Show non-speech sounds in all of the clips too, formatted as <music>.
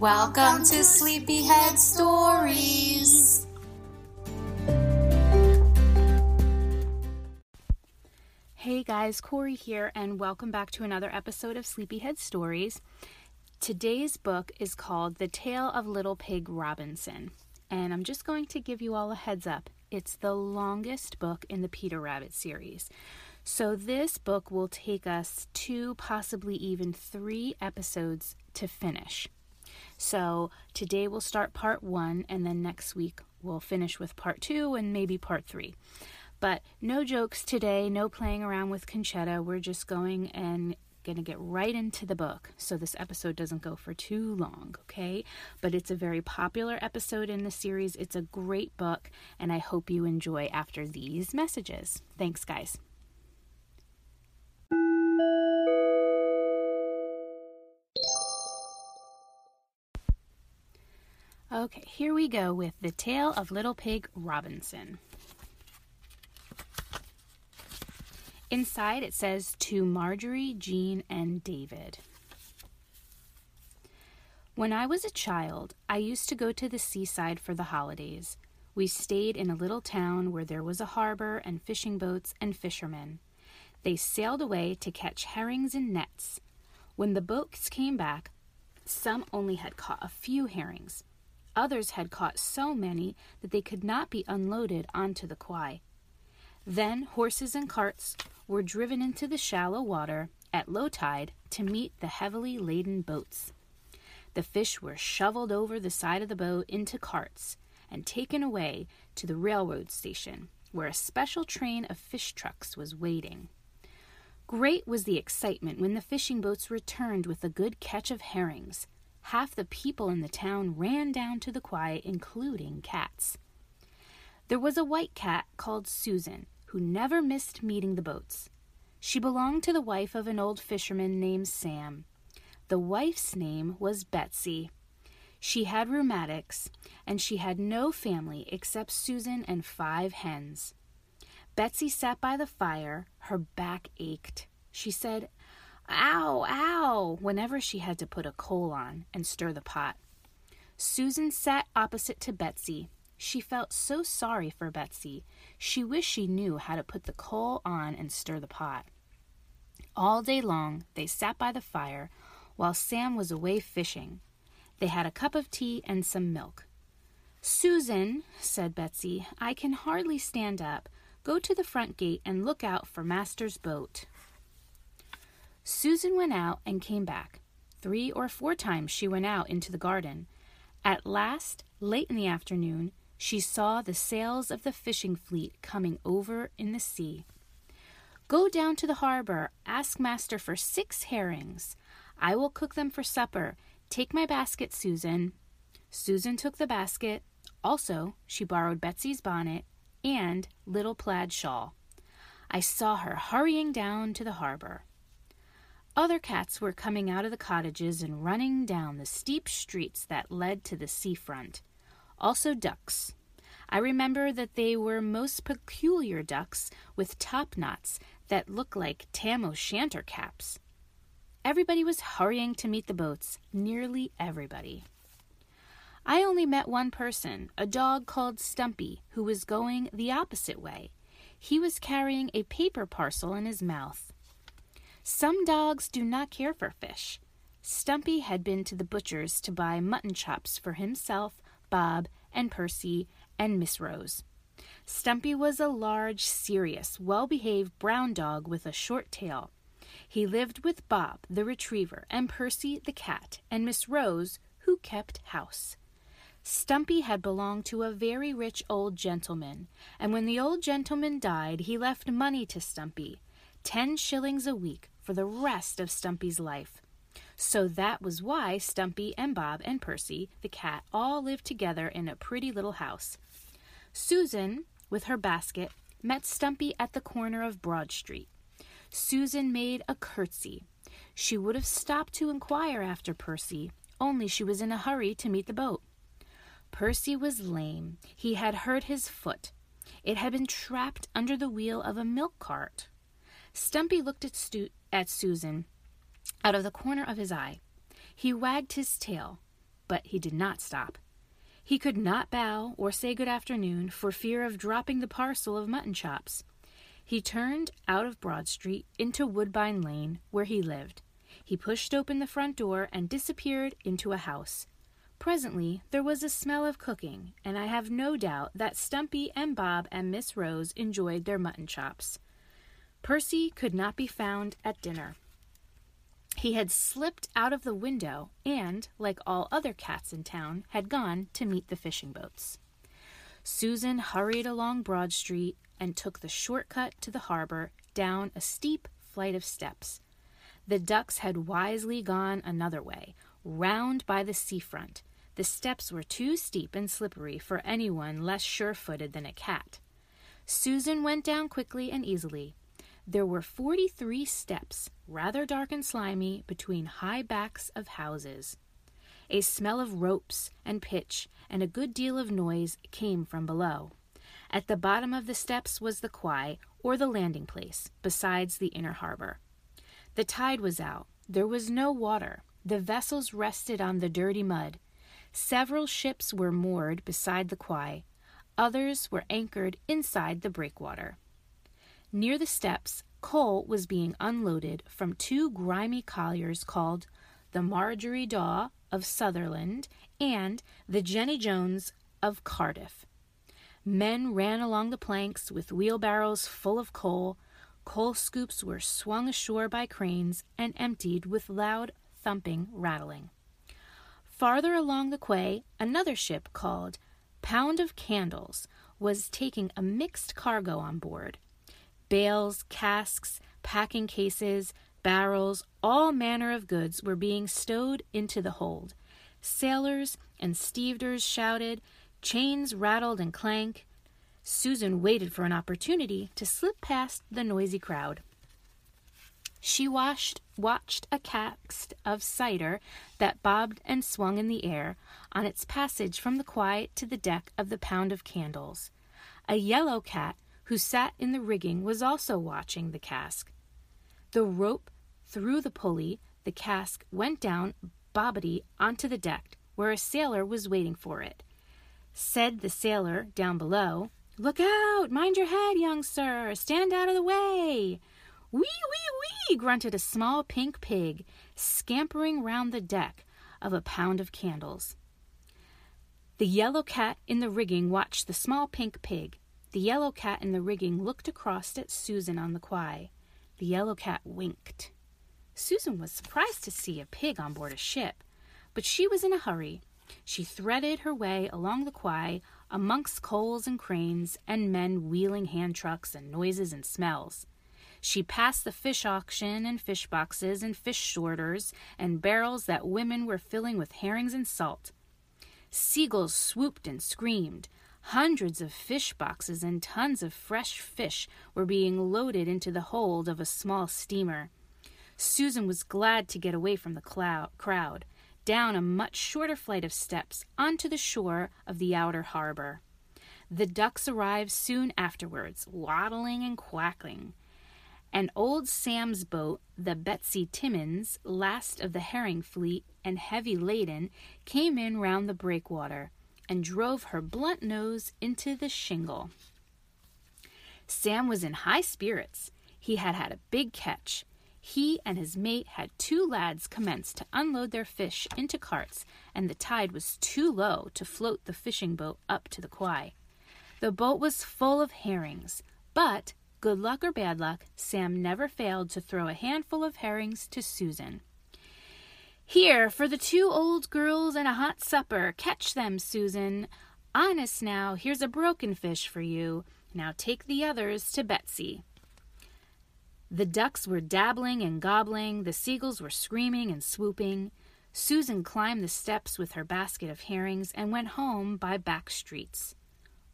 Welcome to Sleepyhead Stories. Hey guys, Corey here, and welcome back to another episode of Sleepyhead Stories. Today's book is called The Tale of Little Pig Robinson, and I'm just going to give you all a heads up. It's the longest book in the Peter Rabbit series. So, this book will take us two, possibly even three episodes to finish. So, today we'll start part one, and then next week we'll finish with part two and maybe part three. But no jokes today, no playing around with Conchetta. We're just going and going to get right into the book so this episode doesn't go for too long, okay? But it's a very popular episode in the series. It's a great book, and I hope you enjoy after these messages. Thanks, guys. Okay, here we go with The Tale of Little Pig Robinson. Inside it says to Marjorie, Jean, and David. When I was a child, I used to go to the seaside for the holidays. We stayed in a little town where there was a harbor and fishing boats and fishermen. They sailed away to catch herrings in nets. When the boats came back, some only had caught a few herrings. Others had caught so many that they could not be unloaded onto the quay. Then horses and carts were driven into the shallow water at low tide to meet the heavily laden boats. The fish were shoveled over the side of the boat into carts and taken away to the railroad station, where a special train of fish trucks was waiting. Great was the excitement when the fishing boats returned with a good catch of herrings. Half the people in the town ran down to the quay, including cats. There was a white cat called Susan who never missed meeting the boats. She belonged to the wife of an old fisherman named Sam. The wife's name was Betsy. She had rheumatics, and she had no family except Susan and five hens. Betsy sat by the fire. Her back ached. She said, Ow, ow, whenever she had to put a coal on and stir the pot. Susan sat opposite to Betsy. She felt so sorry for Betsy. She wished she knew how to put the coal on and stir the pot. All day long they sat by the fire while Sam was away fishing. They had a cup of tea and some milk. Susan, said Betsy, I can hardly stand up. Go to the front gate and look out for Master's boat. Susan went out and came back. Three or four times she went out into the garden. At last, late in the afternoon, she saw the sails of the fishing fleet coming over in the sea. Go down to the harbor, ask master for six herrings. I will cook them for supper. Take my basket, Susan. Susan took the basket. Also, she borrowed Betsy's bonnet and little plaid shawl. I saw her hurrying down to the harbor. Other cats were coming out of the cottages and running down the steep streets that led to the seafront. Also, ducks. I remember that they were most peculiar ducks with top knots that looked like tam o' shanter caps. Everybody was hurrying to meet the boats, nearly everybody. I only met one person, a dog called Stumpy, who was going the opposite way. He was carrying a paper parcel in his mouth. Some dogs do not care for fish. Stumpy had been to the butcher's to buy mutton chops for himself, Bob, and Percy, and Miss Rose. Stumpy was a large, serious, well behaved brown dog with a short tail. He lived with Bob, the retriever, and Percy, the cat, and Miss Rose, who kept house. Stumpy had belonged to a very rich old gentleman, and when the old gentleman died, he left money to Stumpy ten shillings a week for the rest of Stumpy's life. So that was why Stumpy and Bob and Percy, the cat, all lived together in a pretty little house. Susan, with her basket, met Stumpy at the corner of Broad Street. Susan made a curtsy. She would have stopped to inquire after Percy, only she was in a hurry to meet the boat. Percy was lame. He had hurt his foot. It had been trapped under the wheel of a milk cart. Stumpy looked at, Stu- at Susan out of the corner of his eye. He wagged his tail, but he did not stop. He could not bow or say good afternoon for fear of dropping the parcel of mutton chops. He turned out of Broad Street into Woodbine Lane, where he lived. He pushed open the front door and disappeared into a house. Presently there was a smell of cooking, and I have no doubt that Stumpy and Bob and Miss Rose enjoyed their mutton chops. Percy could not be found at dinner. He had slipped out of the window and, like all other cats in town, had gone to meet the fishing boats. Susan hurried along Broad Street and took the short cut to the harbor down a steep flight of steps. The ducks had wisely gone another way, round by the seafront. The steps were too steep and slippery for anyone less sure footed than a cat. Susan went down quickly and easily, there were 43 steps, rather dark and slimy, between high backs of houses. A smell of ropes and pitch and a good deal of noise came from below. At the bottom of the steps was the quay, or the landing place, besides the inner harbor. The tide was out. There was no water. The vessels rested on the dirty mud. Several ships were moored beside the quay. Others were anchored inside the breakwater. Near the steps, coal was being unloaded from two grimy colliers called the Marjorie Daw of Sunderland and the Jenny Jones of Cardiff. Men ran along the planks with wheelbarrows full of coal. Coal scoops were swung ashore by cranes and emptied with loud thumping rattling. Farther along the quay, another ship called Pound of Candles was taking a mixed cargo on board Bales, casks, packing cases, barrels, all manner of goods were being stowed into the hold. Sailors and stevedores shouted, chains rattled and clanked. Susan waited for an opportunity to slip past the noisy crowd. She washed, watched a cask of cider that bobbed and swung in the air on its passage from the quiet to the deck of the pound of candles. A yellow cat who sat in the rigging, was also watching the cask. The rope through the pulley, the cask went down bobbity onto the deck, where a sailor was waiting for it. Said the sailor down below, Look out! Mind your head, young sir! Stand out of the way! Wee, wee, wee! grunted a small pink pig, scampering round the deck of a pound of candles. The yellow cat in the rigging watched the small pink pig. The yellow cat in the rigging looked across at Susan on the quay. The yellow cat winked. Susan was surprised to see a pig on board a ship, but she was in a hurry. She threaded her way along the quay amongst coals and cranes and men wheeling hand trucks and noises and smells. She passed the fish auction and fish boxes and fish sorters and barrels that women were filling with herrings and salt. Seagulls swooped and screamed. Hundreds of fish boxes and tons of fresh fish were being loaded into the hold of a small steamer. Susan was glad to get away from the cloud, crowd, down a much shorter flight of steps onto the shore of the outer harbor. The ducks arrived soon afterwards, waddling and quacking. And old Sam's boat, the Betsy Timmins, last of the herring fleet and heavy laden, came in round the breakwater and drove her blunt nose into the shingle. Sam was in high spirits. He had had a big catch. He and his mate had two lads commence to unload their fish into carts, and the tide was too low to float the fishing boat up to the quay. The boat was full of herrings, but, good luck or bad luck, Sam never failed to throw a handful of herrings to Susan. Here, for the two old girls and a hot supper. Catch them, Susan. Honest now, here's a broken fish for you. Now take the others to Betsy. The ducks were dabbling and gobbling, the seagulls were screaming and swooping. Susan climbed the steps with her basket of herrings and went home by back streets.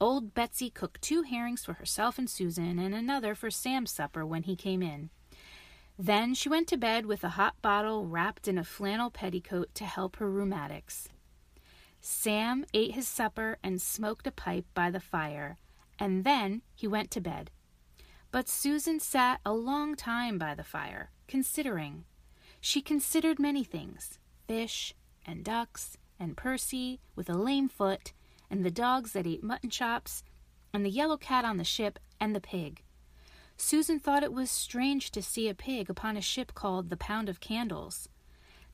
Old Betsy cooked two herrings for herself and Susan, and another for Sam's supper when he came in. Then she went to bed with a hot bottle wrapped in a flannel petticoat to help her rheumatics. Sam ate his supper and smoked a pipe by the fire, and then he went to bed. But Susan sat a long time by the fire, considering. She considered many things fish, and ducks, and Percy with a lame foot, and the dogs that ate mutton chops, and the yellow cat on the ship, and the pig. Susan thought it was strange to see a pig upon a ship called the Pound of Candles.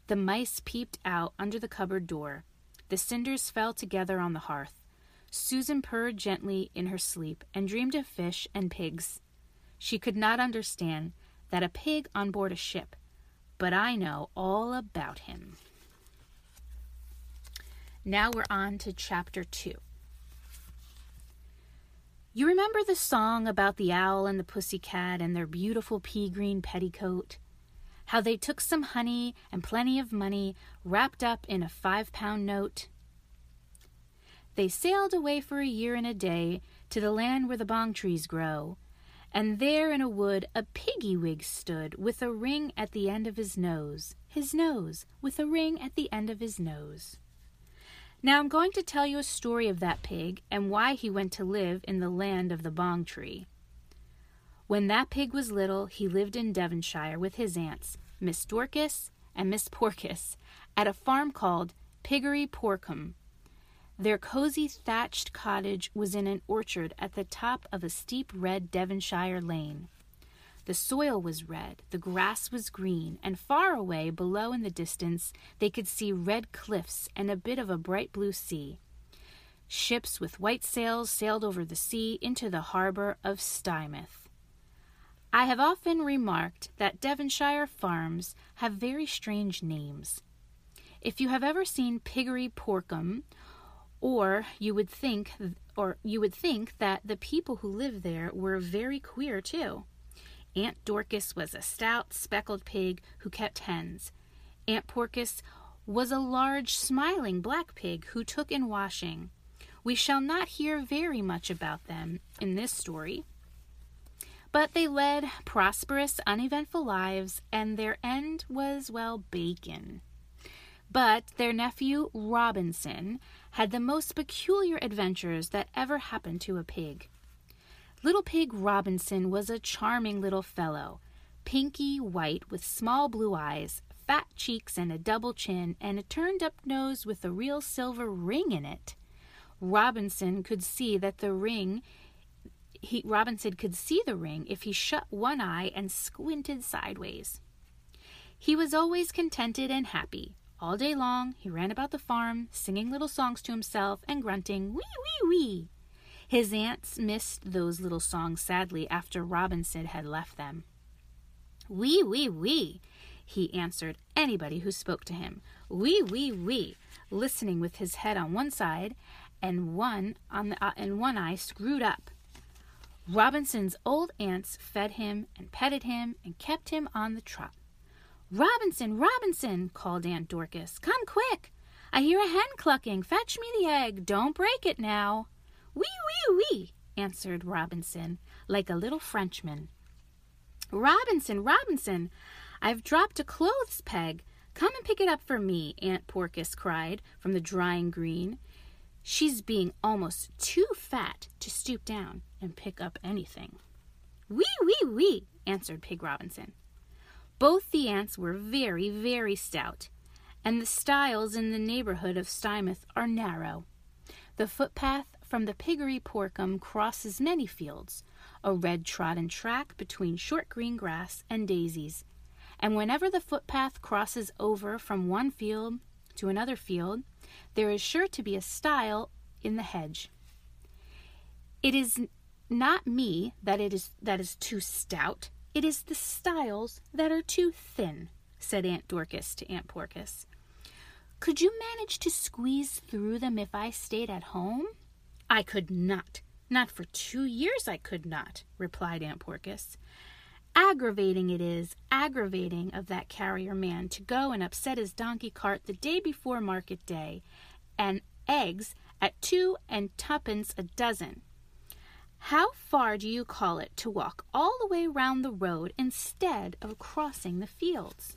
The mice peeped out under the cupboard door. The cinders fell together on the hearth. Susan purred gently in her sleep and dreamed of fish and pigs. She could not understand that a pig on board a ship, but I know all about him. Now we're on to chapter 2. You remember the song about the owl and the pussy cat and their beautiful pea green petticoat? How they took some honey and plenty of money wrapped up in a five pound note? They sailed away for a year and a day to the land where the bong trees grow, and there in a wood a piggy wig stood with a ring at the end of his nose, his nose, with a ring at the end of his nose. Now I'm going to tell you a story of that pig and why he went to live in the land of the bong tree. When that pig was little, he lived in Devonshire with his aunts, Miss Dorcas and Miss Porcas, at a farm called Piggery Porcombe. Their cozy thatched cottage was in an orchard at the top of a steep red Devonshire lane. The soil was red, the grass was green, and far away below in the distance they could see red cliffs and a bit of a bright blue sea. Ships with white sails sailed over the sea into the harbor of Stymouth. I have often remarked that Devonshire farms have very strange names. If you have ever seen Piggery Porcombe, or you would think or you would think that the people who live there were very queer too. Aunt Dorcas was a stout, speckled pig who kept hens. Aunt Porcas was a large, smiling black pig who took in washing. We shall not hear very much about them in this story. But they led prosperous, uneventful lives, and their end was, well, bacon. But their nephew, Robinson, had the most peculiar adventures that ever happened to a pig. Little Pig Robinson was a charming little fellow, pinky white with small blue eyes, fat cheeks and a double chin, and a turned up nose with a real silver ring in it. Robinson could see that the ring he Robinson could see the ring if he shut one eye and squinted sideways. He was always contented and happy. All day long he ran about the farm, singing little songs to himself and grunting wee wee wee. His aunts missed those little songs sadly after Robinson had left them. Wee, wee, wee, he answered anybody who spoke to him. Wee, wee, wee, listening with his head on one side and one on the uh, and one eye screwed up. Robinson's old aunts fed him and petted him and kept him on the trot. Robinson, Robinson, called Aunt Dorcas, come quick! I hear a hen clucking. Fetch me the egg. Don't break it now. Wee, wee, wee, answered Robinson, like a little Frenchman. Robinson, Robinson, I've dropped a clothes peg. Come and pick it up for me, Aunt Porcas cried from the drying green. She's being almost too fat to stoop down and pick up anything. Wee, wee, wee, answered Pig Robinson. Both the aunts were very, very stout, and the stiles in the neighborhood of Stymouth are narrow. The footpath from the Piggery Porcombe crosses many fields, a red trodden track between short green grass and daisies, and whenever the footpath crosses over from one field to another field, there is sure to be a stile in the hedge. It is not me that it is that is too stout, it is the stiles that are too thin, said Aunt Dorcas to Aunt Porcas. Could you manage to squeeze through them if I stayed at home? I could not. Not for two years I could not, replied Aunt Porcas. aggravating it is, aggravating of that carrier man to go and upset his donkey cart the day before market day, and eggs at two and twopence a dozen. How far do you call it to walk all the way round the road instead of crossing the fields?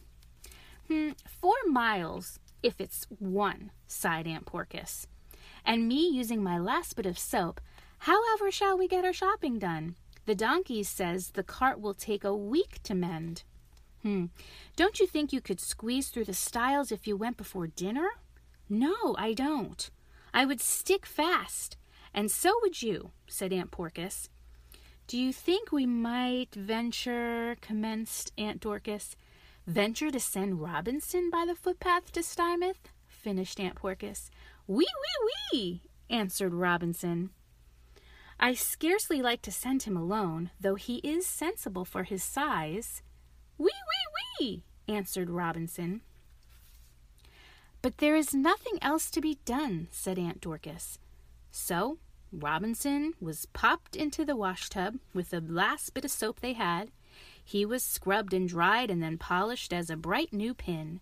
Hmm, four miles, if it's one, sighed Aunt Porcas. And me using my last bit of soap, however shall we get our shopping done? The donkey says the cart will take a week to mend. Hmm, don't you think you could squeeze through the stiles if you went before dinner? No, I don't. I would stick fast. And so would you, said Aunt Porcas. Do you think we might venture, commenced Aunt Dorcas. Venture to send Robinson by the footpath to Stymouth? finished Aunt Porcas. Wee, wee, wee, answered Robinson. I scarcely like to send him alone, though he is sensible for his size. Wee, wee, wee, answered Robinson. But there is nothing else to be done, said Aunt Dorcas. So Robinson was popped into the wash tub with the last bit of soap they had. He was scrubbed and dried and then polished as a bright new pin.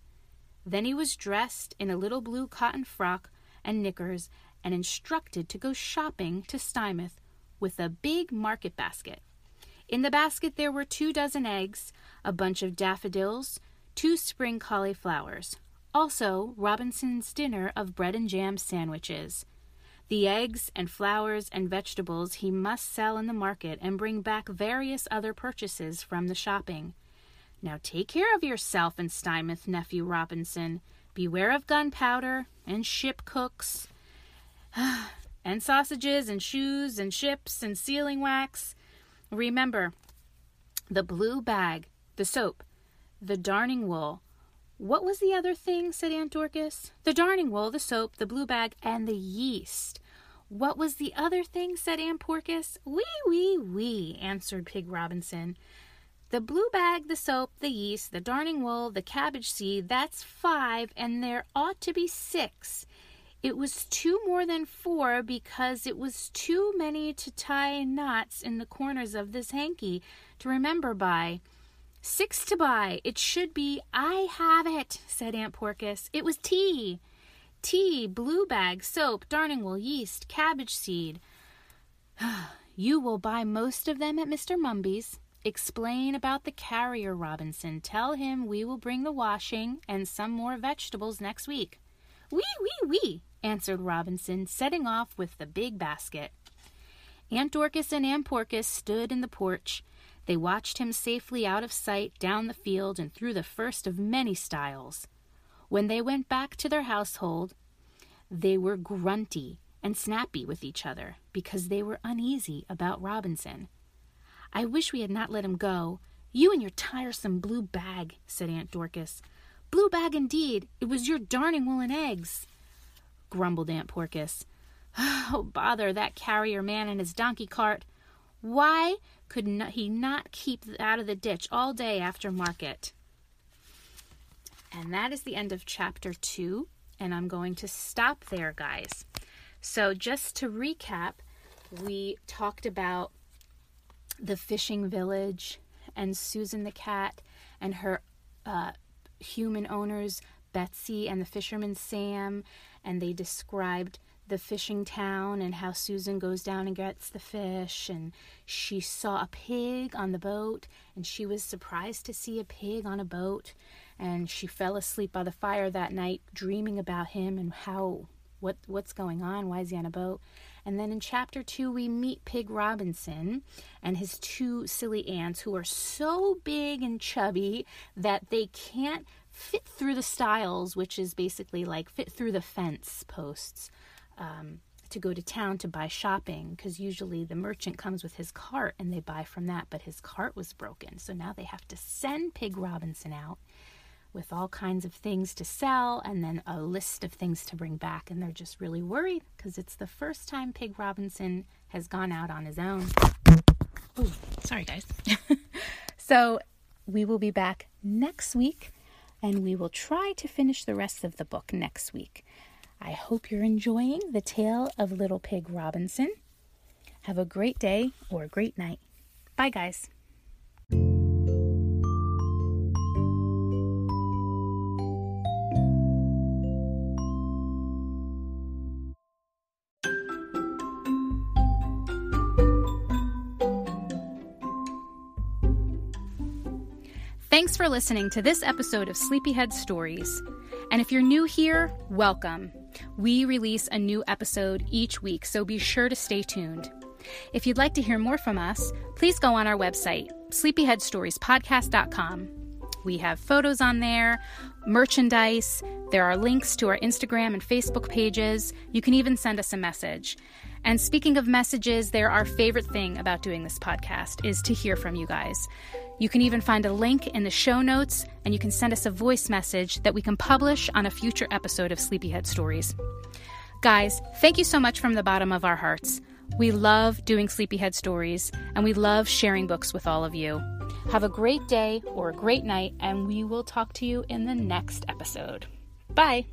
Then he was dressed in a little blue cotton frock and knickers and instructed to go shopping to Stymouth with a big market basket. In the basket there were two dozen eggs, a bunch of daffodils, two spring cauliflowers, also Robinson's dinner of bread and jam sandwiches. The eggs and flowers and vegetables he must sell in the market and bring back various other purchases from the shopping. Now take care of yourself in Stymouth, nephew Robinson. Beware of gunpowder and ship cooks, <sighs> and sausages and shoes and ships and sealing wax. Remember the blue bag, the soap, the darning wool. What was the other thing? said Aunt Dorcas. The darning wool, the soap, the blue bag, and the yeast. What was the other thing? said Aunt Porcas. Wee, wee, wee, answered Pig Robinson. The blue bag, the soap, the yeast, the darning wool, the cabbage seed, that's five, and there ought to be six. It was two more than four because it was too many to tie knots in the corners of this hanky to remember by. Six to buy. It should be. I have it, said Aunt Porcas. It was tea. Tea, blue bag, soap, darning wool, yeast, cabbage seed. <sighs> you will buy most of them at Mr. Mumby's. Explain about the carrier, Robinson. Tell him we will bring the washing and some more vegetables next week. Wee, wee, wee, answered Robinson, setting off with the big basket. Aunt Dorcas and Aunt Porcas stood in the porch. They watched him safely out of sight down the field and through the first of many stiles. When they went back to their household, they were grunty and snappy with each other because they were uneasy about Robinson. I wish we had not let him go. You and your tiresome blue bag, said Aunt Dorcas. Blue bag indeed. It was your darning wool and eggs, grumbled Aunt Porcas. <sighs> Oh, bother that carrier man and his donkey cart. Why could not he not keep out of the ditch all day after market? And that is the end of chapter two, and I'm going to stop there, guys. So, just to recap, we talked about the fishing village and Susan the cat and her uh, human owners, Betsy and the fisherman Sam, and they described the fishing town and how Susan goes down and gets the fish and she saw a pig on the boat and she was surprised to see a pig on a boat and she fell asleep by the fire that night dreaming about him and how what what's going on why is he on a boat and then in chapter two, we meet Pig Robinson and his two silly aunts who are so big and chubby that they can't fit through the stiles, which is basically like fit through the fence posts. Um, to go to town to buy shopping because usually the merchant comes with his cart and they buy from that, but his cart was broken. So now they have to send Pig Robinson out with all kinds of things to sell and then a list of things to bring back. And they're just really worried because it's the first time Pig Robinson has gone out on his own. Oh, sorry, guys. <laughs> so we will be back next week and we will try to finish the rest of the book next week. I hope you're enjoying the tale of Little Pig Robinson. Have a great day or a great night. Bye, guys. Thanks for listening to this episode of Sleepyhead Stories. And if you're new here, welcome. We release a new episode each week, so be sure to stay tuned. If you'd like to hear more from us, please go on our website, sleepyheadstoriespodcast.com. We have photos on there, merchandise, there are links to our Instagram and Facebook pages. You can even send us a message. And speaking of messages, they're our favorite thing about doing this podcast is to hear from you guys. You can even find a link in the show notes and you can send us a voice message that we can publish on a future episode of Sleepyhead Stories. Guys, thank you so much from the bottom of our hearts. We love doing Sleepyhead Stories and we love sharing books with all of you. Have a great day or a great night, and we will talk to you in the next episode. Bye.